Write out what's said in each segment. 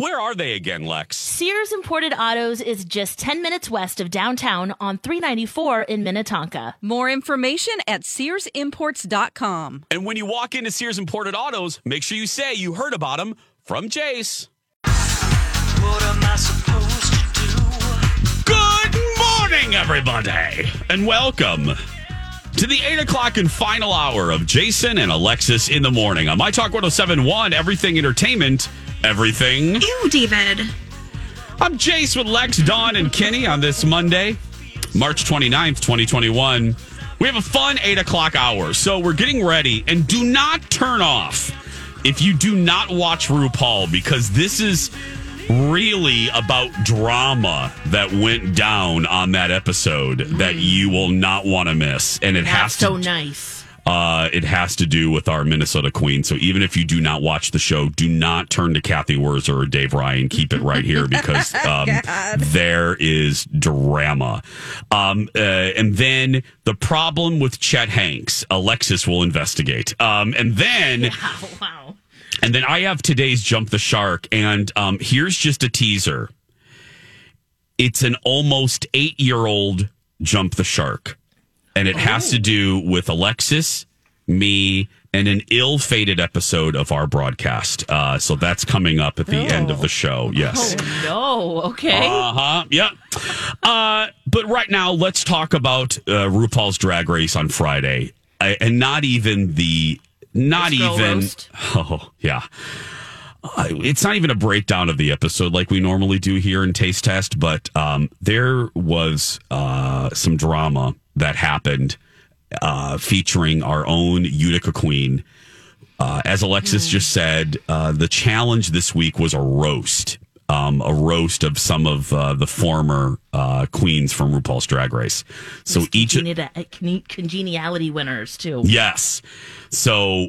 where are they again, Lex? Sears Imported Autos is just 10 minutes west of downtown on 394 in Minnetonka. More information at SearsImports.com. And when you walk into Sears Imported Autos, make sure you say you heard about them from Jace. What am I supposed to do? Good morning, everybody, and welcome to the 8 o'clock and final hour of Jason and Alexis in the morning on My Talk 1071, Everything Entertainment, Everything. Ew, David. I'm Jace with Lex, Dawn, and Kenny on this Monday, March 29th, 2021. We have a fun 8 o'clock hour, so we're getting ready. And do not turn off if you do not watch RuPaul, because this is really about drama that went down on that episode that mm. you will not want to miss. And it has That's so nice. Uh, it has to do with our Minnesota Queen. So even if you do not watch the show, do not turn to Cathy Wurzer or Dave Ryan. Keep it right here because um, there is drama. Um, uh, and then the problem with Chet Hanks, Alexis will investigate. Um, and then. Oh, wow. And then I have today's Jump the Shark. And um, here's just a teaser it's an almost eight year old Jump the Shark. And it has to do with Alexis, me, and an ill fated episode of our broadcast. Uh, so that's coming up at the end of the show. Yes. Oh, no. Okay. Uh huh. Yep. Uh, but right now, let's talk about uh, RuPaul's Drag Race on Friday, I, and not even the, not Let's even. Oh yeah. Uh, it's not even a breakdown of the episode like we normally do here in Taste Test, but um, there was uh, some drama that happened uh, featuring our own Utica Queen. Uh, as Alexis just said, uh, the challenge this week was a roast, um, a roast of some of uh, the former uh, queens from RuPaul's Drag Race. So each, Congeni- congeniality winners, too. yes, so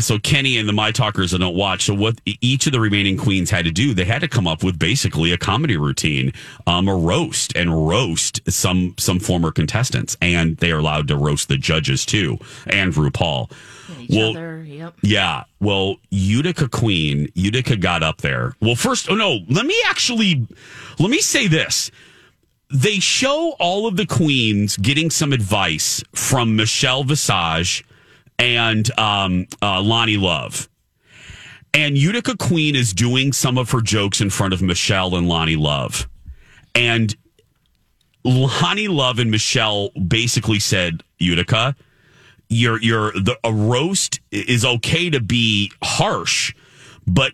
so Kenny and the My Talkers that don't watch. So what each of the remaining queens had to do, they had to come up with basically a comedy routine, um, a roast and roast some some former contestants, and they are allowed to roast the judges too and RuPaul. Well, other. Yep. Yeah. Well, Utica Queen, Utica got up there. Well, first, oh no, let me actually, let me say this. they show all of the queens getting some advice from Michelle Visage and um, uh, Loni Love. And Utica Queen is doing some of her jokes in front of Michelle and Loni Love. And Loni Love and Michelle basically said, Utica, you're, you're the, a roast is okay to be harsh, but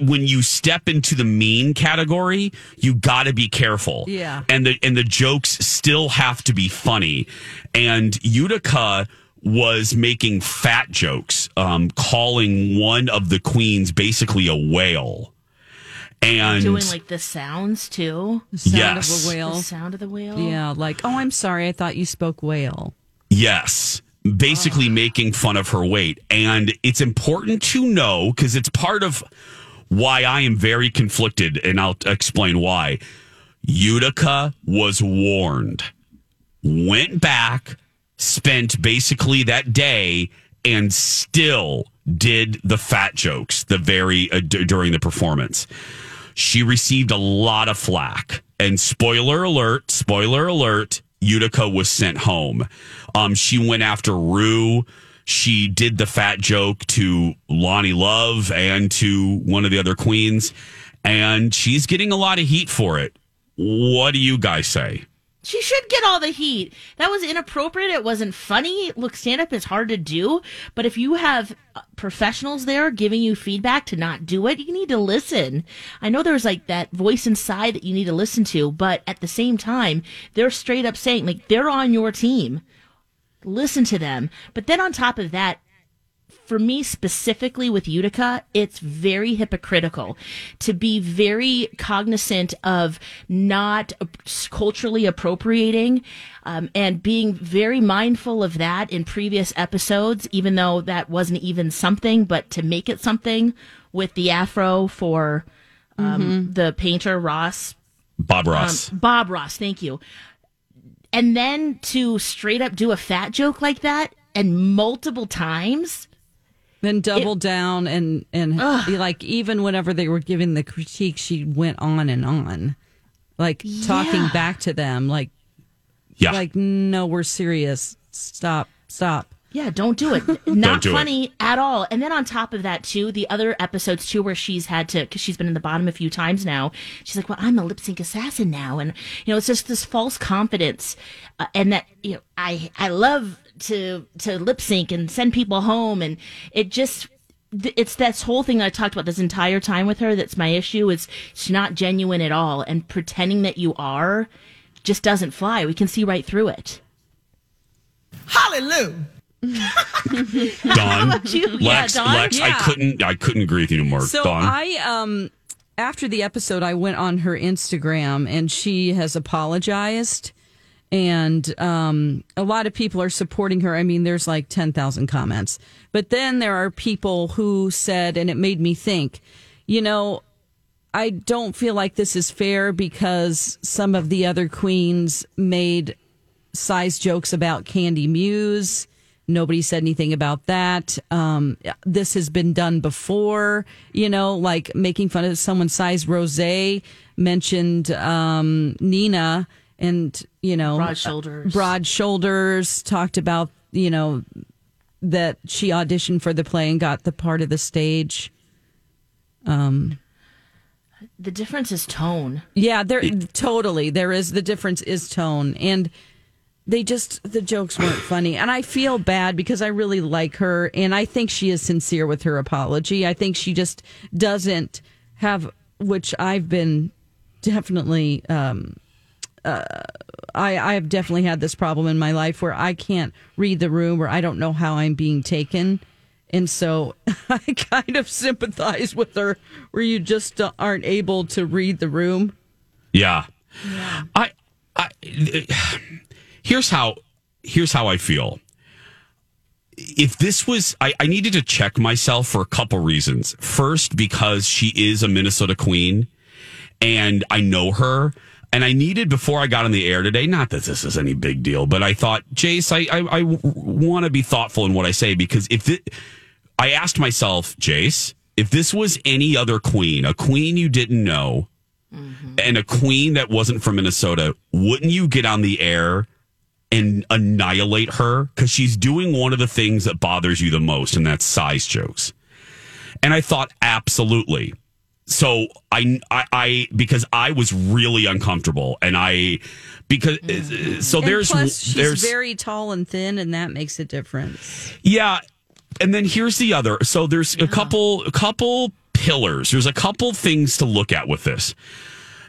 when you step into the mean category, you got to be careful. Yeah. And the and the jokes still have to be funny. And Utica was making fat jokes, um, calling one of the queens basically a whale. And Doing like the sounds too. The sound Yes. of a The sound of the whale. Yeah, like, oh, I'm sorry. I thought you spoke whale. Yes. Basically making fun of her weight. And it's important to know because it's part of why I am very conflicted, and I'll explain why. Utica was warned, went back, spent basically that day, and still did the fat jokes the very uh, d- during the performance. She received a lot of flack. And spoiler alert, spoiler alert, Utica was sent home. Um, she went after Rue. She did the fat joke to Loni Love and to one of the other queens. And she's getting a lot of heat for it. What do you guys say? She should get all the heat. That was inappropriate. It wasn't funny. Look, stand up is hard to do, but if you have uh, professionals there giving you feedback to not do it, you need to listen. I know there's like that voice inside that you need to listen to, but at the same time, they're straight up saying like they're on your team. Listen to them. But then on top of that, for me specifically with Utica, it's very hypocritical to be very cognizant of not culturally appropriating um, and being very mindful of that in previous episodes, even though that wasn't even something, but to make it something with the afro for um, the painter Ross Bob Ross. um, Bob Ross, thank you. And then to straight up do a fat joke like that and multiple times. Then double down and and like even whenever they were giving the critique, she went on and on, like talking back to them, like yeah. like no, we're serious. Stop, stop. Yeah, don't do it. Not do it. funny at all. And then on top of that, too, the other episodes too, where she's had to, because she's been in the bottom a few times now. She's like, "Well, I'm a lip sync assassin now," and you know, it's just this false confidence, uh, and that you know, I I love to to lip sync and send people home, and it just. It's this whole thing I talked about this entire time with her. That's my issue. Is she's not genuine at all, and pretending that you are just doesn't fly. We can see right through it. Hallelujah. Dawn. you? Yeah, Lex, Dawn? Lex, I couldn't I couldn't agree with you no more. So Dawn. I um after the episode, I went on her Instagram and she has apologized. And um, a lot of people are supporting her. I mean, there's like 10,000 comments. But then there are people who said, and it made me think, you know, I don't feel like this is fair because some of the other queens made size jokes about Kandy Muse. Nobody said anything about that. Um, this has been done before, you know, like making fun of someone's size. Rose mentioned um, Nina and, you know, Broad shoulders. broad shoulders, talked about, you know, that she auditioned for the play and got the part of the stage. Um the difference is tone. Yeah, there totally there is the difference is tone and they just the jokes weren't funny and I feel bad because I really like her and I think she is sincere with her apology. I think she just doesn't have which I've been definitely um uh, I I have definitely had this problem in my life where I can't read the room or I don't know how I'm being taken. And so I kind of sympathize with her where you just aren't able to read the room. Yeah. I, I, here's how, here's how I feel. If this was, I, I needed to check myself for a couple reasons. First, because she is a Minnesota queen and I know her. And I needed before I got on the air today, not that this is any big deal, but I thought, Jace, I, I, I want to be thoughtful in what I say because if it, I asked myself, Jace, if this was any other queen, a queen you didn't know, mm-hmm. and a queen that wasn't from Minnesota, wouldn't you get on the air and annihilate her? Because she's doing one of the things that bothers you the most, and that's size jokes. And I thought, absolutely. So I, I, I because I was really uncomfortable, and I because uh, so Mm. And there's plus, there's very tall and thin, and that makes a difference. yeah, and then here's the other. So there's a couple a couple pillars. There's a couple things to look at with this.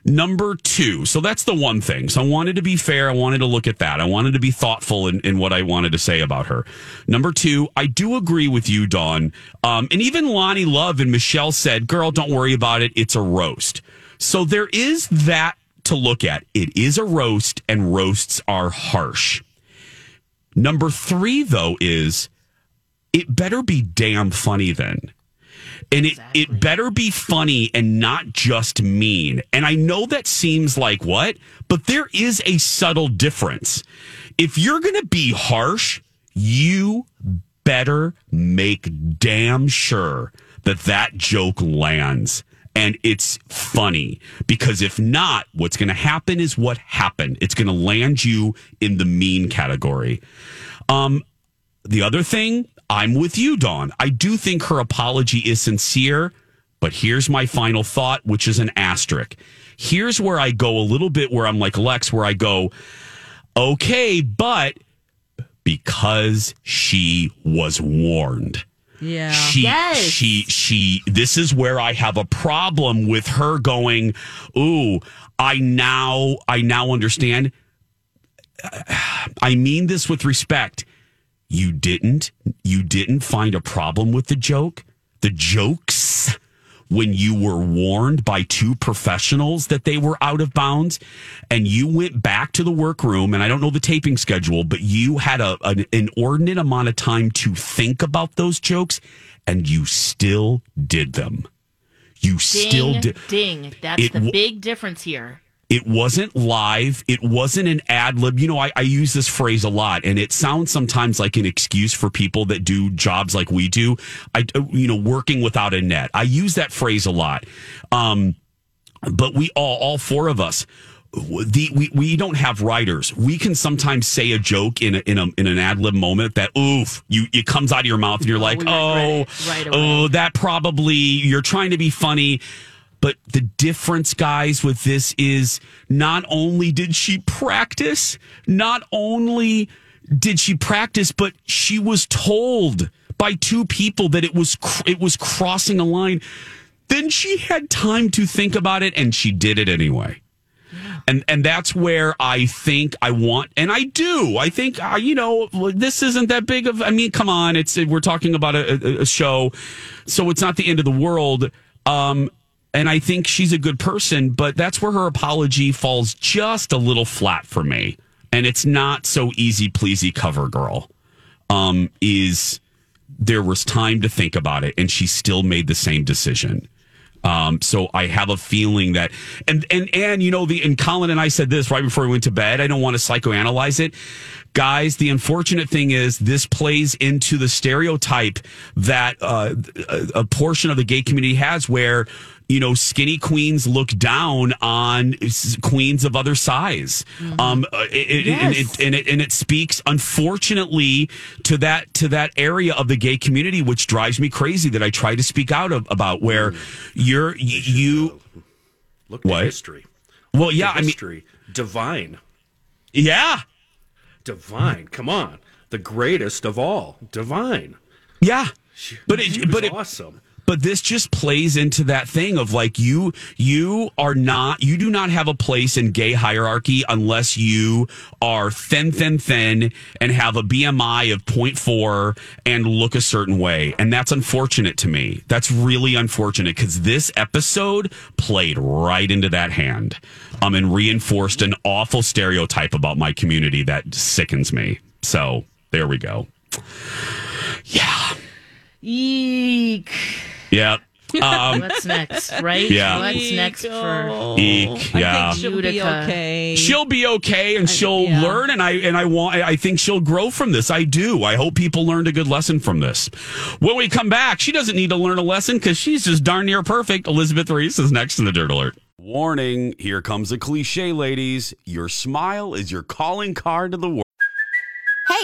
Number two, so that's the one thing. So I wanted to be fair. I wanted to look at that. I wanted to be thoughtful in, in what I wanted to say about her. Number two, I do agree with you, Dawn. Um, and even Loni Love and Michelle said, girl, don't worry about it. It's a roast. So there is that to look at. It is a roast, and roasts are harsh. Number three, though, is it better be damn funny then. And it, it better be funny and not just mean. And I know that seems like what, but there is a subtle difference. If you're going to be harsh, you better make damn sure that that joke lands and it's funny because if not what's going to happen is what happened it's going to land you in the mean category um the other thing, I'm with you, Dawn. I do think her apology is sincere, but here's my final thought, which is an asterisk. Here's where I go a little bit where I'm like Lex, where I go, okay, but because she was warned. Yeah. She, Yes. she, she, this is where I have a problem with her going, Ooh, I now, I now understand. I mean this with respect. You didn't, you didn't find a problem with the joke, the jokes when you were warned by two professionals that they were out of bounds and you went back to the workroom and I don't know the taping schedule, but you had a, an inordinate amount of time to think about those jokes and you still did them. You Ding, still did. ding. That's It the big difference here. It wasn't live. It wasn't an ad lib. You know, I, I use this phrase a lot, and it sounds sometimes like an excuse for people that do jobs like we do. I, you know, working without a net. I use that phrase a lot. Um, but we all, all four of us, the we, we don't have writers. We can sometimes say a joke in a, in a in an ad lib moment that oof, you it comes out of your mouth and you're like, oh, right oh, that probably you're trying to be funny. But the difference, guys, with this is not only did she practice, not only did she practice, but she was told by two people that it was cr- it was crossing a line. Then she had time to think about it, and she did it anyway. And and that's where I think I want, and I do. I think uh, you know this isn't that big of. I mean, come on, it's we're talking about a, a, a show, so it's not the end of the world. Um, and I think she's a good person, but that's where her apology falls just a little flat for me. And it's not so easy pleasy cover girl. Um, is there was time to think about it, and she still made the same decision. Um, so I have a feeling that, and and and you know the and Colin and I said this right before we went to bed. I don't want to psychoanalyze it, guys. The unfortunate thing is this plays into the stereotype that uh, a, a portion of the gay community has, where you know skinny queens look down on queens of other size. Um, uh, it, it- and, it, and it and it speaks unfortunately to that to that area of the gay community, which drives me crazy. That I try to speak out of, about where you're y- you. Look What? at history. Well, yeah, I mean, history. divine. yeah, Divine. Come on. The greatest of all. Divine. yeah. But She it, was but it, awesome. But this just plays into that thing of like you you are not you do not have a place in gay hierarchy unless you are thin thin thin and have a BMI of 0.4 and look a certain way. And that's unfortunate to me. That's really unfortunate cuz this episode played right into that hand um and reinforced an awful stereotype about my community that sickens me. So there we go. Yeah. Eek. Yeah um What's next, right? Yeah. What's next for Eek, yeah. I think she'll be Utica. okay. She'll be okay and she'll yeah. learn and I and I want I think she'll grow from this. I do. I hope people learned a good lesson from this. When we come back, she doesn't need to learn a lesson because she's just darn near perfect. Elizabeth Reese is next in the Dirt Alert. Warning, here comes a cliche, ladies. Your smile is your calling card to the world.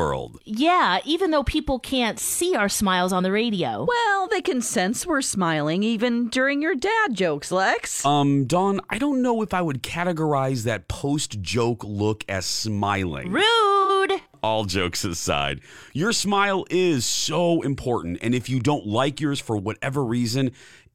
World. Yeah, even though people can't see our smiles on the radio. Well, they can sense we're smiling even during your dad jokes, Lex. Um, Dawn, I don't know if I would categorize that post joke look as smiling. Rude. All jokes aside, your smile is so important. And if you don't like yours for whatever reason,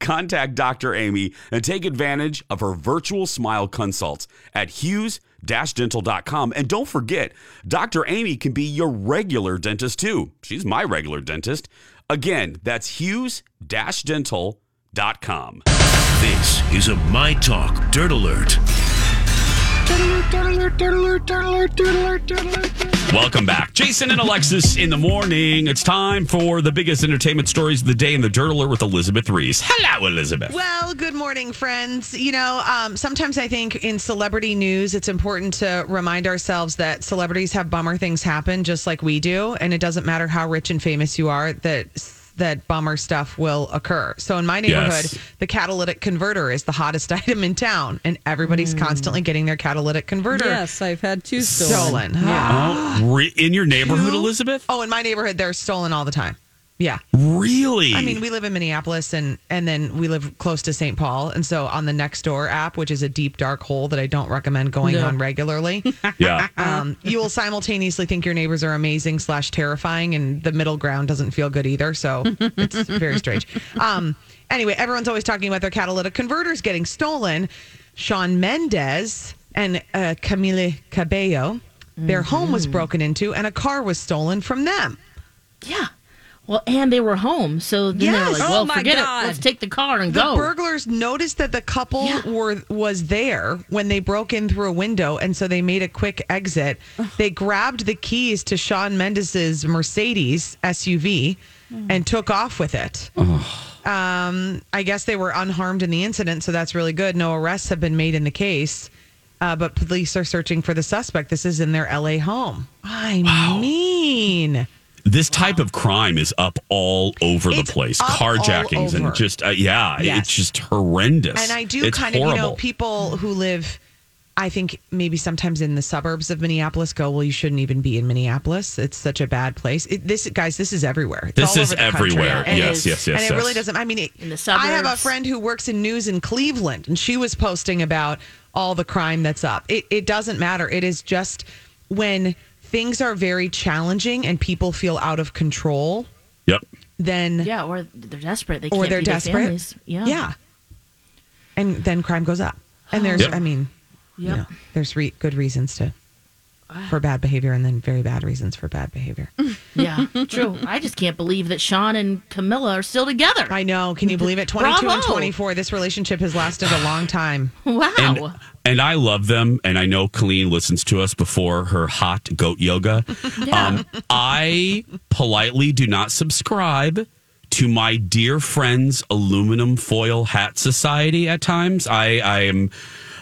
Contact Dr. Amy and take advantage of her virtual smile consults at hughes dental.com. And don't forget, Dr. Amy can be your regular dentist too. She's my regular dentist. Again, that's hughes dental.com. This is a My Talk Dirt Alert. Welcome back. Jason and Alexis in the morning. It's time for the biggest entertainment stories of the day in the Dirt Alert with Elizabeth Reese. Hello, Elizabeth. Well, good morning, friends. You know, um, sometimes I think in celebrity news, it's important to remind ourselves that celebrities have bummer things happen just like we do. And it doesn't matter how rich and famous you are, that that bummer stuff will occur. So in my neighborhood, Yes. the catalytic converter is the hottest item in town, and everybody's mm. constantly getting their catalytic converter Yes, I've had two stolen. stolen. Oh, re- in your neighborhood, Elizabeth? Oh, in my neighborhood, they're stolen all the time. Yeah. Really? I mean, we live in Minneapolis and and then we live close to St. Paul, and so on the Nextdoor app, which is a deep dark hole that I don't recommend going No. on regularly, yeah. um, you will simultaneously think your neighbors are amazing slash terrifying, and the middle ground doesn't feel good either. So it's very strange. Um, anyway, everyone's always talking about their catalytic converters getting stolen. Shawn Mendes and uh, Camila Cabello, their home was broken into, and a car was stolen from them. Yeah. Well, and they were home, so then they were like, Oh "Well, my forget God. it. Let's take the car and The go." The burglars noticed that the couple Yeah. were was there when they broke in through a window, and so they made a quick exit. They grabbed the keys to Shawn Mendes's Mercedes SUV and took off with it. Um, I guess they were unharmed in the incident, so that's really good. No arrests have been made in the case, uh, but police are searching for the suspect. This is in their LA home. I mean. This type of crime is up all over It's the place. Carjackings and just, uh, yeah, Yes. it's just horrendous. And I do It's kind of, you know, people who live, I think maybe sometimes in the suburbs of Minneapolis go, well, you shouldn't even be in Minneapolis. It's such a bad place. It, this, guys, this is everywhere. It's This all is over the country. everywhere. And Yes, yes, yes, And it really doesn't, I mean, it, In the suburbs. I have a friend who works in news in Cleveland, and she was posting about all the crime that's up. It, it doesn't matter. It is just when things are very challenging and people feel out of control, Yep. then yeah, or they're desperate. They or can't they're feed their desperate. families. Yeah. Yeah. And then crime goes up. And there's, Yep. I mean, you know, there's re- good reasons to for bad behavior and then very bad reasons for bad behavior. Yeah, true. I just can't believe that Shawn and Camilla are still together. I know. Can you believe it? 22 and 24. This relationship has lasted a long time. Wow. And, and I love them. And I know Colleen listens to us before her hot goat yoga. Um, I politely do not subscribe to my dear friend's aluminum foil hat society at times. I, I am,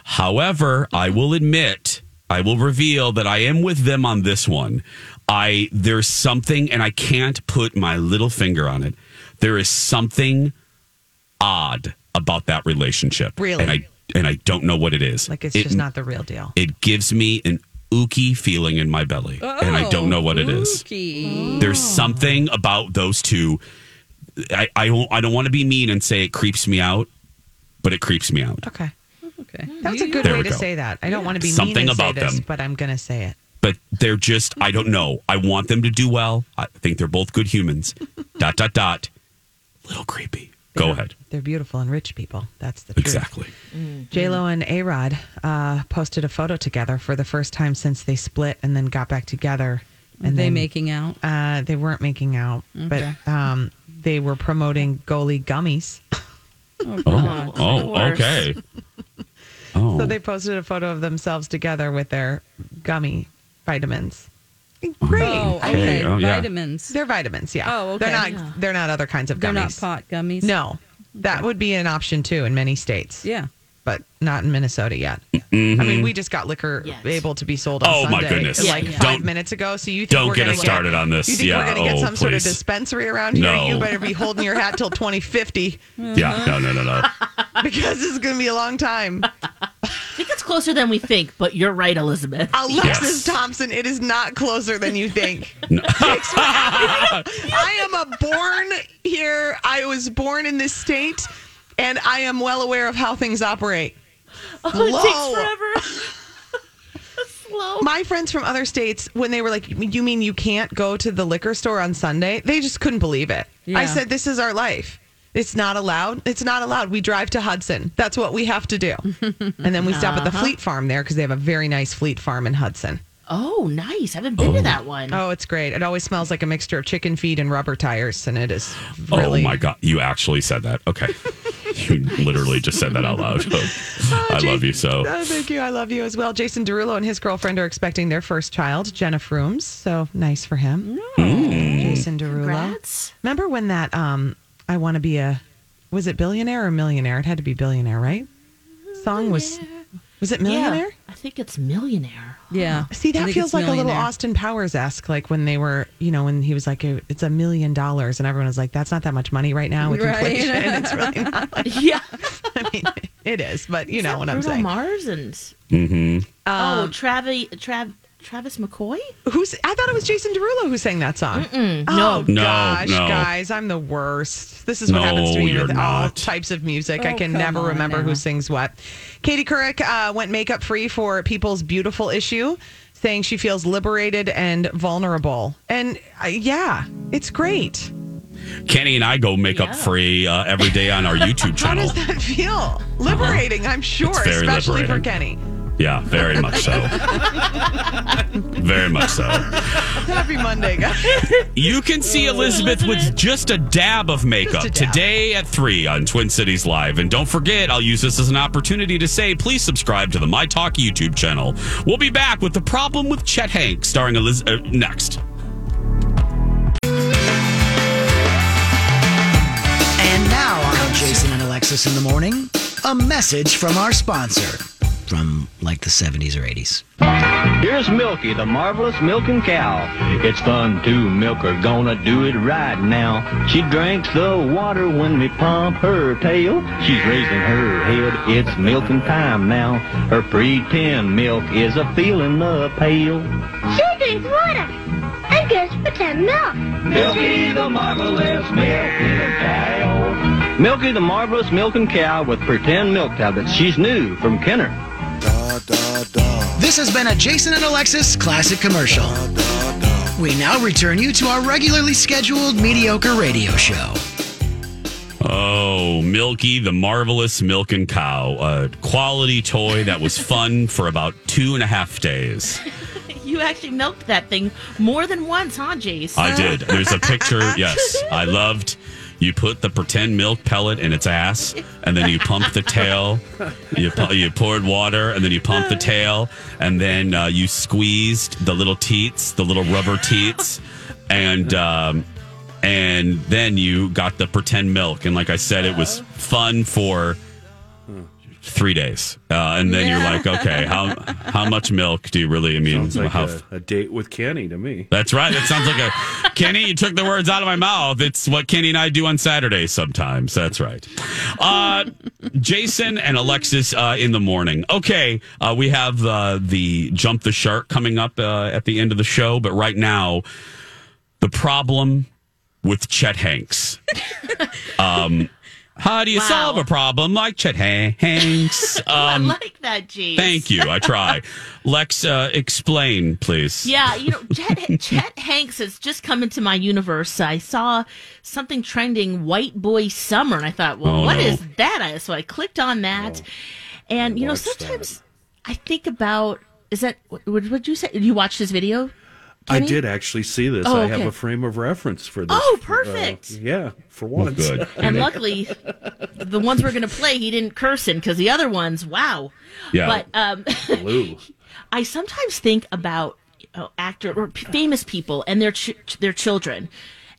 however, I will admit, I will reveal that I am with them on this one. I there's something, and I can't put my little finger on it. There is something odd about that relationship. Really? and I and I don't know what it is. Like it's It- just not the real deal. It gives me an ooky feeling in my belly, and I don't know what it is. There's something about those two. I I don't I don't want to be mean and say it creeps me out, but it creeps me out. Okay. Okay. That was a good There way to go. say that. I don't want to be Something mean and about say this, them. but I'm going to say it. But they're just I don't know. I want them to do well. I think they're both good humans. dot dot dot. Little creepy. Go ahead. They're beautiful and rich people. That's the truth. Exactly. J Lo and A Rod uh, posted a photo together for the first time since they split and then got back together. Are And they then, making out? Uh, they weren't making out, Okay. but um, they were promoting Goli gummies. Oh, Oh, oh okay. Oh, So they posted a photo of themselves together with their gummy vitamins. Great. Oh, Okay. okay. Oh, yeah. Vitamins. They're vitamins, yeah. Oh, okay. They're not. Yeah. They're not other kinds of They're not gummies. pot gummies. No, that would be an option too in many states. Yeah. but not in Minnesota yet. Mhm. I mean, we just got liquor Yes. able to be sold on Oh, my Sunday, goodness. like Yeah, yeah. 5 Don't- minutes ago. So you think don't we're get us started on this. You think Yeah, we're going to get oh, some sort of dispensary around here? No. You better be holding your hat till 2050 yeah. No, no, no, no. because this is going to be a long time. I think it's closer than we think, but you're right, Elizabeth. Alexis Yes. Thompson, it is not closer than you think. No. I am a born here. I was born in this state, and I am well aware of how things operate. Oh, Slow. it takes forever. Slow. My friends from other states, when they were like, "You mean you can't go to the liquor store on Sunday?" They just couldn't believe it. Yeah. I said, "This is our life. It's not allowed. It's not allowed. We drive to Hudson. That's what we have to do, and then we stop at the Fleet Farm there because they have a very nice Fleet Farm in Hudson. Oh, nice. I haven't been to that one. Oh, it's great. It always smells like a mixture of chicken feed and rubber tires, and it is Oh my god, you actually said that. Okay. you literally just said that out loud. I love you so. Oh, thank you. I love you as well. Jason Derulo and his girlfriend are expecting their first child, Jena Frumes. So nice for him. Jason Derulo. Congrats. Remember when that um I want to be a was it billionaire or millionaire? It had to be billionaire, right? Song was was it millionaire? Yeah, I think it's millionaire. Yeah. See, that feels like a little. Austin Powers esque, like when they were, you know, when he was like, it's a million dollars, and everyone was like, that's not that much money right now with Right. inflation. It's really not. Like, Yeah. I mean, it is, but you Is know that what I'm saying. Mars and hmm oh, Travis Trav, Travis McCoy. Who's? I thought it was Jason Derulo who sang that song. Mm, Oh No. gosh, No. guys, I'm the worst. This is what No, happens to me you're with all types of music. I Oh, can never on remember who sings what. Katie Couric uh, went makeup free for People's Beautiful issue, saying she feels liberated and vulnerable. And uh, yeah, it's great. Kenny and I go makeup Yeah. free uh, every day on our YouTube channel. How channel. does that feel? Liberating, I'm sure, It's very especially for. Kenny. Yeah, very much so. very much so. Happy Monday, guys. You can see Elizabeth with just a dab of makeup dab. today at 3 on Twin Cities Live. And don't forget, I'll use this as an opportunity to say please subscribe to the My Talk YouTube channel. We'll be back with The Problem with Chet Hank starring Elizabeth, uh, next. And now on Jason and Alexis in the morning, a message from our sponsor from like the 70s or 80s. Here's Milky, the marvelous milking cow. It's fun to milk her, gonna do it right now. She drinks the water when we pump her tail. She's raising her head, it's milking time now. Her pretend milk is a feeling the pail. She drinks water and gets pretend milk. Milky, the marvelous milking cow. Milky, the marvelous milking cow with pretend milk tablets. She's new from Kenner. This has been a Jason and Alexis classic commercial. We now return you to our regularly scheduled mediocre radio show. Oh, Milky, the marvelous milking cow. A quality toy that was fun for about two and a half days. You actually milked that thing more than once, huh, Jace? I did. There's a picture. Yes, I loved. You put the pretend milk pellet in its ass, and then you pump the tail. You pu- you poured water, and then you pump the tail, and then uh, you squeezed the little teats, the little rubber teats, and um, and then you got the pretend milk. And like I said, it was fun for three days, uh, and then you're like, okay, how how much milk do you really? I mean, Sounds like how, a, a date with Kenny to me. that's right. That sounds like a Kenny. You took the words out of my mouth. It's what Kenny and I do on Saturdays sometimes. That's right. Uh, Jason and Alexis uh, in the morning. Okay, uh, we have uh, the jump the shark coming up uh, at the end of the show, but right now, the problem with Chet Hanks. Um, how do you Wow. solve a problem like Chet Hanks? I Um, like that, Jace. Thank you. I try. Lex, uh, explain, please. Yeah, you know, Chet, Chet Hanks has just come into my universe. I saw something trending, "White Boy Summer," and I thought, "Well, Oh, what no. is that?" So I clicked on that, and you know, sometimes I think about is that what would you say? You watched this video? I did actually see this. Oh, I have a frame of reference for this. Oh, Uh, perfect. yeah, for once. good. And luckily, the ones we're going to play, he didn't curse in because the other ones, wow. Yeah. But um, Blue. I sometimes think about you know, actor or p- famous people and their ch- their children,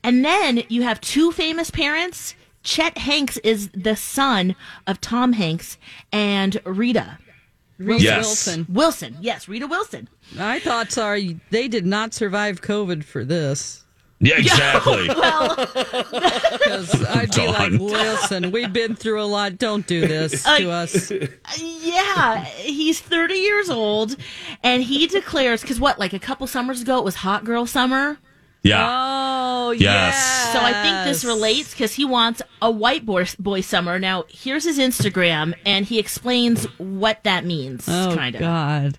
and then you have two famous parents. Chet Hanks is the son of Tom Hanks and Rita Reese Yes. Wilson. Wilson. Yes, Rita Wilson. I thought, sorry, they did not survive COVID for this. Yeah, exactly. Well, Because I'd be like, Dawn. listen, we've been through a lot. Don't do this to us. yeah, he's 30 years old, and he declares because what, like a couple summers ago, it was Hot Girl Summer. Yeah. Oh, Yes. yes. So I think this relates because he wants a white boy, boy summer. Now, here's his Instagram, and he explains what that means. Oh, kind of. God.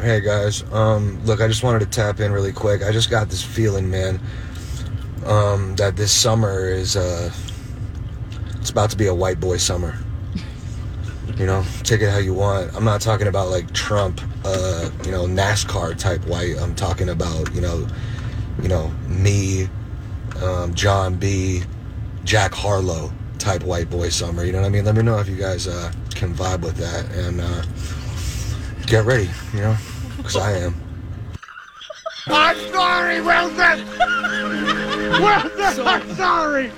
Hey guys, um, look, I just wanted to tap in really quick. I just got this feeling, man, um, that this summer is, uh, it's about to be a white boy summer. You know, take it how you want. I'm not talking about like Trump, uh, you know, NASCAR type white. I'm talking about, you know, you know, me, um, Jon B, Jack Harlow type white boy summer. You know what I mean? Let me know if you guys uh, can vibe with that and uh, get ready. You know, because I am. I'm sorry, Wilson! Wilson, I'm sorry!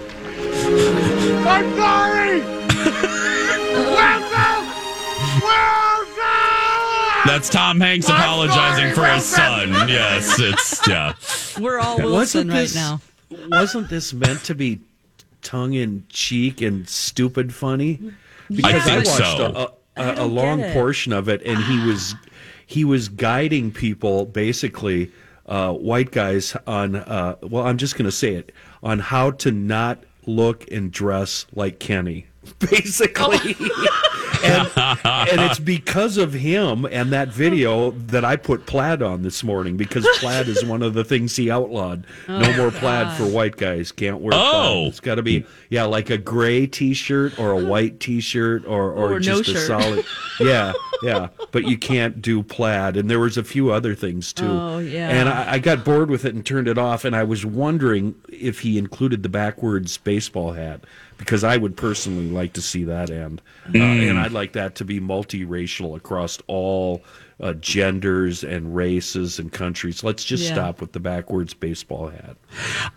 I'm sorry! Wilson! Wilson! That's Tom Hanks apologizing for his son. Yes, it's yeah. We're all Wasn't Wilson right this- now. Wasn't this meant to be tongue in cheek and stupid funny? Because I watched so. a, a, a, a long portion of it, and he was he was guiding people, basically uh, white guys, on uh, well, I'm just going to say it on how to not look and dress like Kenny, basically. and, and it's because of him and that video that I put plaid on this morning because plaid is one of the things he outlawed. no oh, more plaid for white guys. Can't wear Oh. plaid. It's got to be yeah, like a gray T-shirt or a white T-shirt or or, Or no just a shirt. solid. Yeah, yeah. But you can't do plaid, and there was a few other things too. Oh, yeah. And I, I got bored with it and turned it off. And I was wondering if he included the backwards baseball hat because I would personally like to see that end, uh, Mm. and I'd like that to be multiracial across all uh, genders and races and countries. Let's just Yeah. stop with the backwards baseball hat.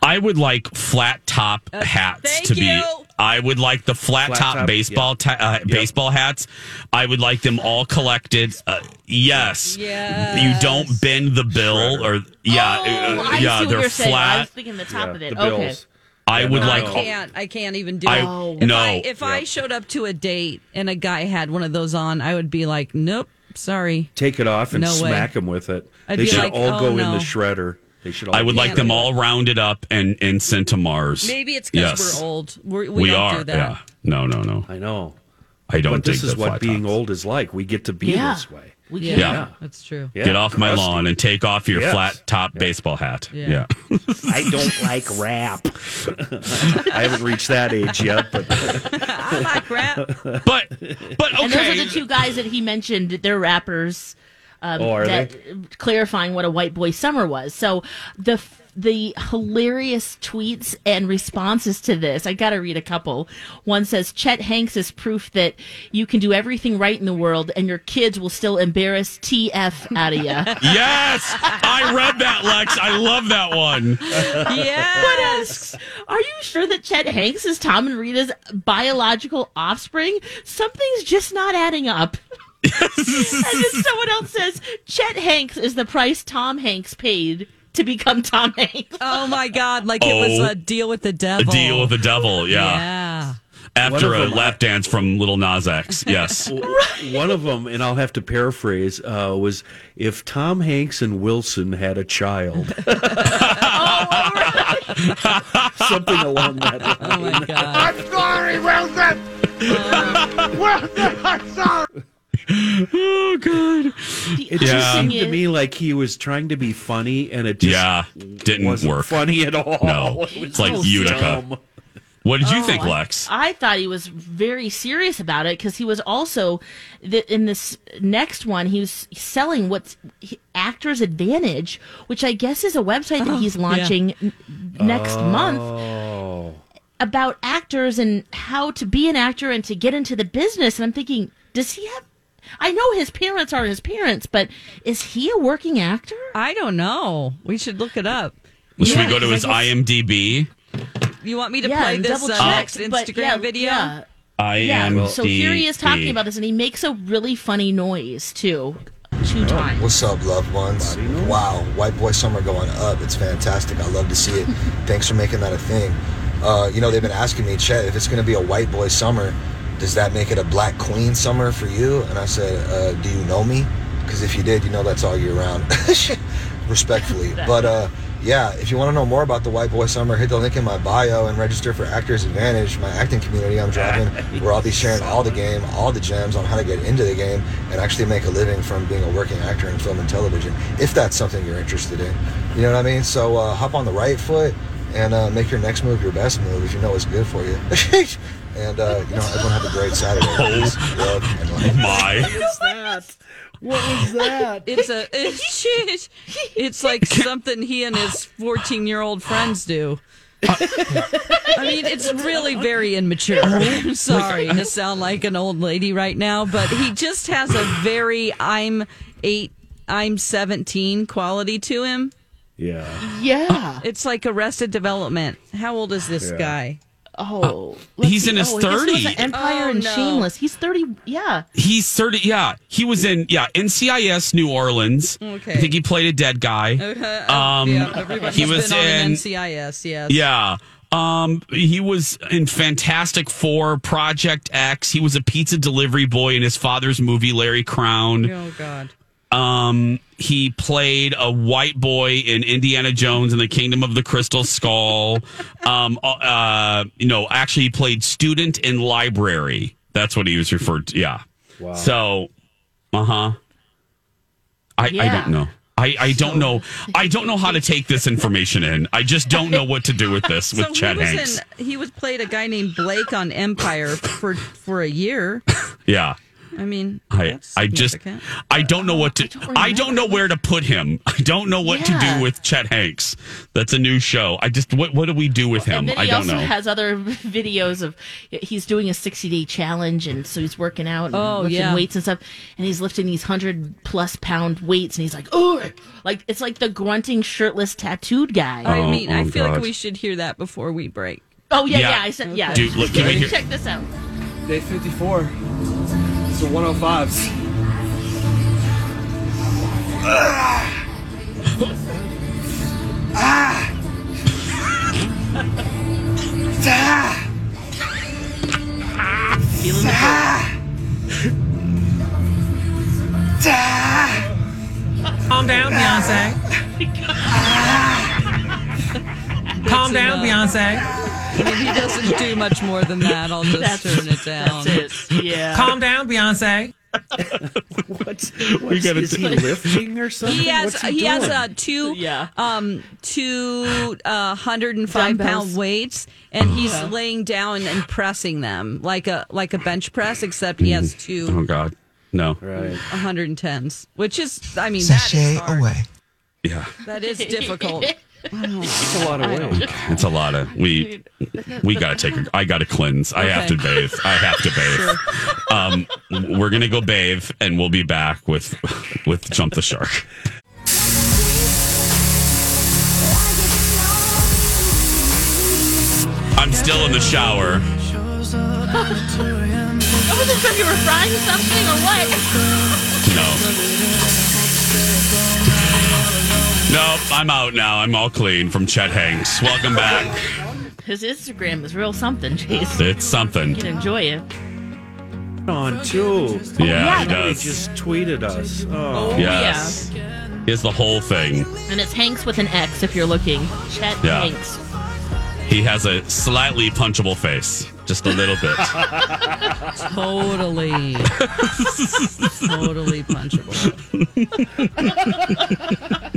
I would like flat top hats thank to be. I would like the flat, Flat top, top, baseball ta- uh, baseball hats. I would like them all collected. Uh, yes. Yes. You don't bend the bill or yeah, Oh, uh, I yeah, see what they're you're saying. I was thinking the top Yeah, of it. the Okay. bills. I would no, like I can't. I can't even do I- it. Oh. If no. I, if I showed up to a date and a guy had one of those on, I would be like, nope, sorry. Take it off and No way. smack them with it. I'd they should like, all oh, go in the shredder. They should. All I would like them all rounded up and and sent to Mars. Maybe it's because Yes. we're old. We're, we, We, don't are. do that. Yeah. No, no, no. I know. I don't But this is what being tops. old is like. We get to be Yeah. this way. We Yeah, can. Yeah. that's true. Yeah, Get off my crusty. lawn and take off your Yes. flat top baseball hat. Yeah. yeah. I don't like rap. I haven't reached that age yet, but I like rap. But but okay. And those are the two guys that he mentioned. They're rappers. Um, Oh, are that, Clarifying what a white boy summer was. So the f- the hilarious tweets and responses to this. I got to read a couple. One says Chet Hanks is proof that you can do everything right in the world and your kids will still embarrass TF out of you. Yes, I read that, Lex. I love that one. What else? Are you sure that Chet Hanks is Tom and Rita's biological offspring? Something's just not adding up. and then someone else says Chet Hanks is the price Tom Hanks paid to become Tom Hanks. Oh my God! Like it was Oh. a deal with the A devil. deal with the devil, yeah. Yeah. After One a of them- lap dance from Lil Nas X, yes. One of them, and I'll have to paraphrase, uh, was if Tom Hanks and Wilson had a child. Something along that line. Oh my God! I'm sorry, Wilson. Wilson, I'm sorry. Oh god. It Yeah. just seemed to me like he was trying to be funny, and it just Yeah, didn't wasn't work. funny at all. No, It was it's like so Utica. dumb. What did you Oh, think, Lex? I, thought he was very serious about it because he was also th- in this next one. He was selling what's he- Actors Advantage, which I guess is a website that Oh, he's yeah. launching n- next oh. month Oh. about actors and how to be an actor and to get into the business. And I'm thinking, does he have? I know his parents are his parents, but is he a working actor? I don't know. We should look it up. Should we go to his guess- IMDb? You want me to Yeah, play this uh, next Instagram yeah, video? yeah. IMDb. Yeah, so here he is talking about this, and he makes a really funny noise too, two times. What's up, loved ones? Wow, White Boy Summer going up. It's fantastic. I love to see it. Thanks for making that a thing. Uh, you know, they've been asking me, Chet, if it's going to be a White Boy Summer, does that make it a Black Queen Summer for you? And I said, uh, do you know me? Because if you did, you know that's all year round. Respectfully. But uh, yeah, if you want to know more about the White Boy Summer, hit the link in my bio and register for Actors Advantage, my acting community I'm driving, where I'll be sharing all the game, all the gems on how to get into the game and actually make a living from being a working actor in film and television, if that's something you're interested in. You know what I mean? So uh, hop on the right foot and uh, make your next move your best move if you know it's good for you. and uh, you know, everyone have a great Saturday. Peace, love, and. My. What was that? What was that? It's a it's, it's like something he and his 14 year old friends do. I mean, it's really very immature. I'm sorry to sound like an old lady right now, but he just has a very I'm eight, I'm 17 quality to him. Yeah. Yeah. It's like Arrested Development. How old is this Yeah. guy? Oh, let's he's in his Oh, I guess he was 30s. Empire Oh, and no. Shameless. He's thirty. Yeah. He's 30. Yeah, he was in yeah NCIS New Orleans. Okay. I think he played a dead guy. Um, yeah, everybody's he was been on in an NCIS. Yes. Yeah. Um, he was in Fantastic Four, Project X. He was a pizza delivery boy in his father's movie, Larry Crowne. Oh God. Um, he played a white boy in Indiana Jones and the Kingdom of the Crystal Skull. um, uh, you know, actually, he played student in library. That's what he was referred to. Yeah. Wow. So, uh huh. I, I don't know. I, I don't know. I don't know how to take this information in. I just don't know what to do with this with so Chad he was Hanks. in. He was played a guy named Blake on Empire for for a year. yeah. I mean, I I just. I don't know what to don't I don't know where to put him. I don't know what to do with Chet Hanks. That's a new show. I just what what do we do with him? And I don't also know. has other videos of he's doing a 60 day challenge, and so he's working out and Oh, lifting yeah. weights and stuff, and he's lifting these hundred plus pound weights, and he's like, oh, like it's like the grunting shirtless tattooed guy. Oh, I Oh, mean, I oh, feel God. like we should hear that before we break. oh yeah, Yeah. yeah, I said yeah. Dude, look, can we hear- check this out. Day 54. It's the 105s. Feeling the Calm down, Beyonce. Calm down, Beyonce. If he doesn't do much more than that. I'll just That's- turn it down. That's it. Yeah. Calm down, Beyonce. What's, what's gotta is do- he lifting or something? He has What's he, he, has uh, two Yeah. um two uh, hundred and five Dumbbells. pound weights, and he's laying down and pressing them like a like a bench press, except he has two oh God, no. right. 110s, which is I mean that is hard. away. Yeah. That is difficult. It's a lot of weight. It's a lot of we we gotta take a, I gotta cleanse. I have to bathe. I have to bathe. Um we're gonna go bathe and we'll be back with with Jump the Shark. I'm still in the shower. What was this? You were frying something or what? No. Nope, I'm out now. I'm all clean from Chet Hanks. Welcome back. His Instagram is real something, Jason. It's something. You can enjoy it. On too. Yeah, he He does. just tweeted us. Oh, oh Yes. Is the whole thing. And it's Hanks with an X if you're looking. Chet Yeah. Hanks. He has a slightly punchable face. Just a little bit. Totally. totally punchable.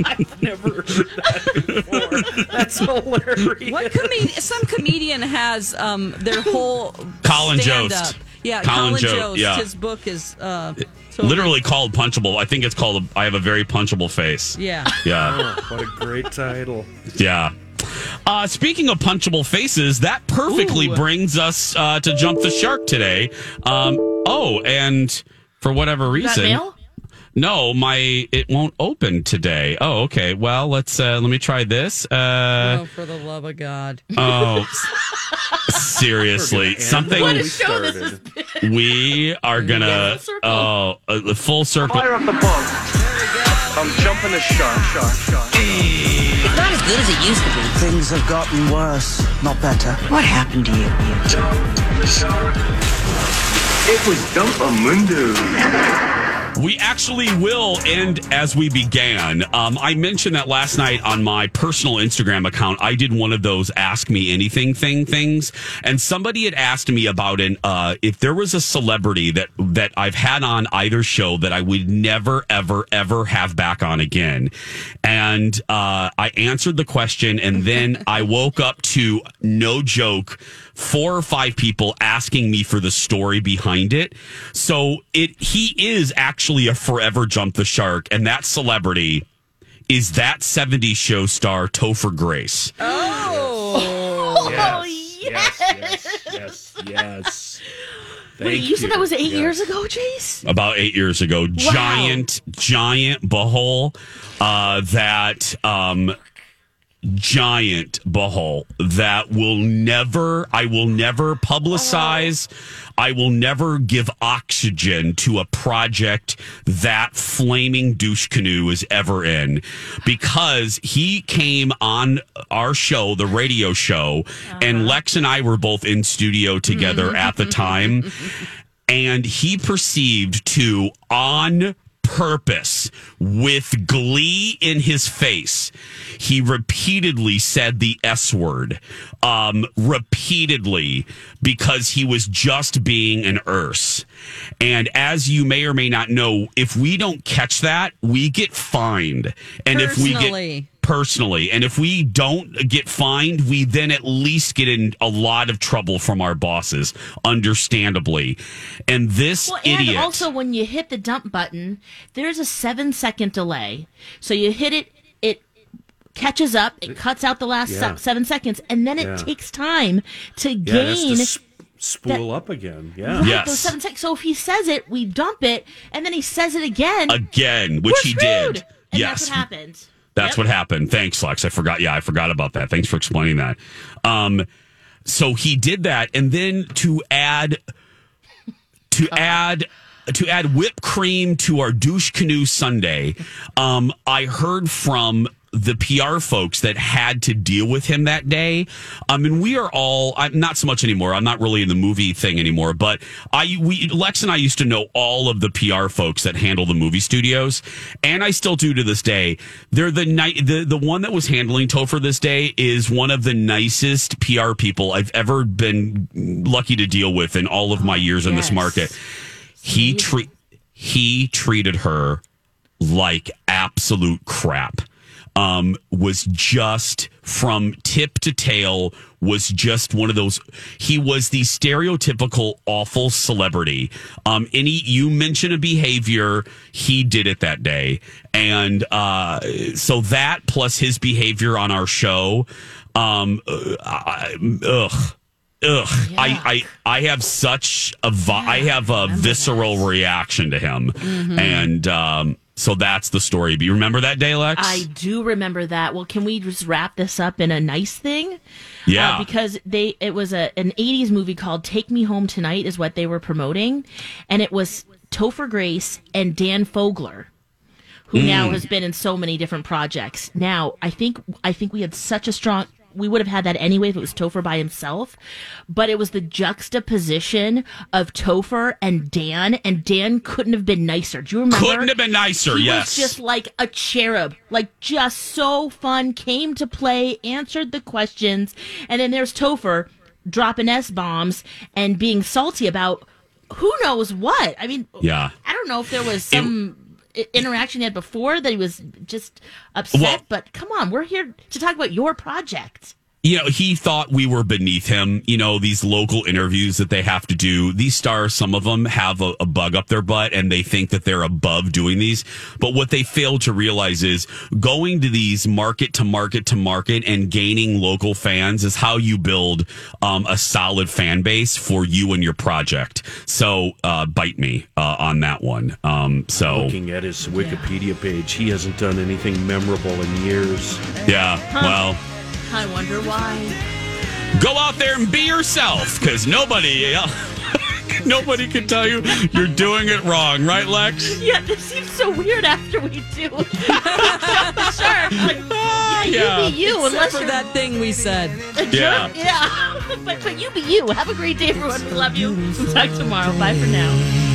I've never heard that before. That's hilarious. What comedian? Some comedian has um their whole Colin stand Jost. Up. Yeah, Colin Colin, Jo- Jost. yeah. His book is uh totally- Literally called punchable. I think it's called I have a very punchable face. Yeah. Yeah. Oh, what a great title. Yeah. Uh, speaking of punchable faces, that perfectly Ooh. brings us uh, to jump the shark today. Um, oh, and for whatever You got reason, mail? no, my it won't open today. Oh, okay. Well, let's uh, let me try this. Uh, oh, for the love of God. oh, seriously, something What a show this has been. we are gonna oh uh, the full circle. Fire up the boat. I'm jumping the shark, shark, shark. It's not as good as it used to be. Things have gotten worse, not better. What happened to you? It was Dumpamundo. We actually will end as we began. Um, I mentioned that last night on my personal Instagram account. I did one of those ask me anything thing things, and somebody had asked me about an uh, if there was a celebrity that that I've had on either show that I would never ever ever have back on again, and uh, I answered the question, and then I woke up to no joke four or five people asking me for the story behind it. So it he is actually a forever jump the shark, and that celebrity is that 70s show star Topher Grace. Oh. Yes, yes, yes, yes, yes. Wait, Thank you said that was eight Yes. years ago, Jace? About eight years ago, giant, giant butthole. Uh, that um, giant butthole that will never, I will never publicize. I will never give oxygen to a project that flaming douche canoe is ever in because he came on our show, the radio show, and uh-huh. Lex and I were both in studio together mm-hmm. at the time. And he perceived to on purpose with glee in his face. He repeatedly said the s word um repeatedly because he was just being an erse. And as you may or may not know if we don't catch that we get fined. And if we get personally. And if we don't get fined, we then at least get in a lot of trouble from our bosses, understandably. And this Well, and idiot. also when you hit the dump button, there's a seven second delay. So you hit it, it catches up, it cuts out the last Yeah. seven seconds, and then it Yeah. takes time to Yeah, it has gain. to sp- spool up again. Yeah. Right, Yes. those seven seconds. So if he says it, we dump it, and then he says it again. again, which he did. And yes. that's what happened. That's Yep. what happened. Thanks, Lex. I forgot. Yeah, I forgot about that. Thanks for explaining that. Um, so he did that, and then to add, to add, to add whipped cream to our douche canoe Sunday, um, I heard from the PR folks that had to deal with him that day. I mean, we are all, I'm not so much anymore. I'm not really in the movie thing anymore, but I, we, Lex and I used to know all of the PR folks that handle the movie studios. And I still do to this day. They're the night, the, the one that was handling Topher this day is one of the nicest PR people I've ever been lucky to deal with in all of my oh, years in this market. He treat, he treated her like absolute crap. Um, was just from tip to tail was just one of those. He was the stereotypical awful celebrity. Um, any you mention a behavior, he did it that day, and uh, so that plus his behavior on our show, um, uh, I, ugh. Ugh, I, I I have such a vi- I have a visceral reaction to him, Mhm. and um, so that's the story. Do you remember that day, Lex? I do remember that. Well, can we just wrap this up in a nice thing? Yeah. Uh, because they it was a an 80s movie called Take Me Home Tonight is what they were promoting and it was Topher Grace and Dan Fogler who now Mm. has been in so many different projects. Now, I think I think we had such a strong we would have had that anyway if it was Topher by himself, but it was the juxtaposition of Topher and Dan, and Dan couldn't have been nicer. Do you remember? Couldn't have been nicer, He yes. was just like a cherub, like just so fun. Came to play, answered the questions, and then there's Topher dropping s bombs and being salty about who knows what. I mean, Yeah. I don't know if there was some i interaction he had before that he was just upset, Well- but come on, we're here to talk about your project. You know, he thought we were beneath him. You know, these local interviews that they have to do, these stars, some of them have a, a bug up their butt and they think that they're above doing these. But what they fail to realize is going to these market to market to market and gaining local fans is how you build um, a solid fan base for you and your project. So, uh, bite me uh, on that one. Um, so, Looking at his Wikipedia page, he hasn't done anything memorable in years. yeah, well. I wonder why. Go out there and be yourself, because nobody, nobody can tell you you're doing it wrong, right, Lex? Yeah, this seems so weird after we do. sure, like, yeah, yeah. you be you, Except unless for you're that thing we said. Yeah. Yeah, but but you be you. Have a great day, everyone. We love you. We'll talk tomorrow. Bye for now.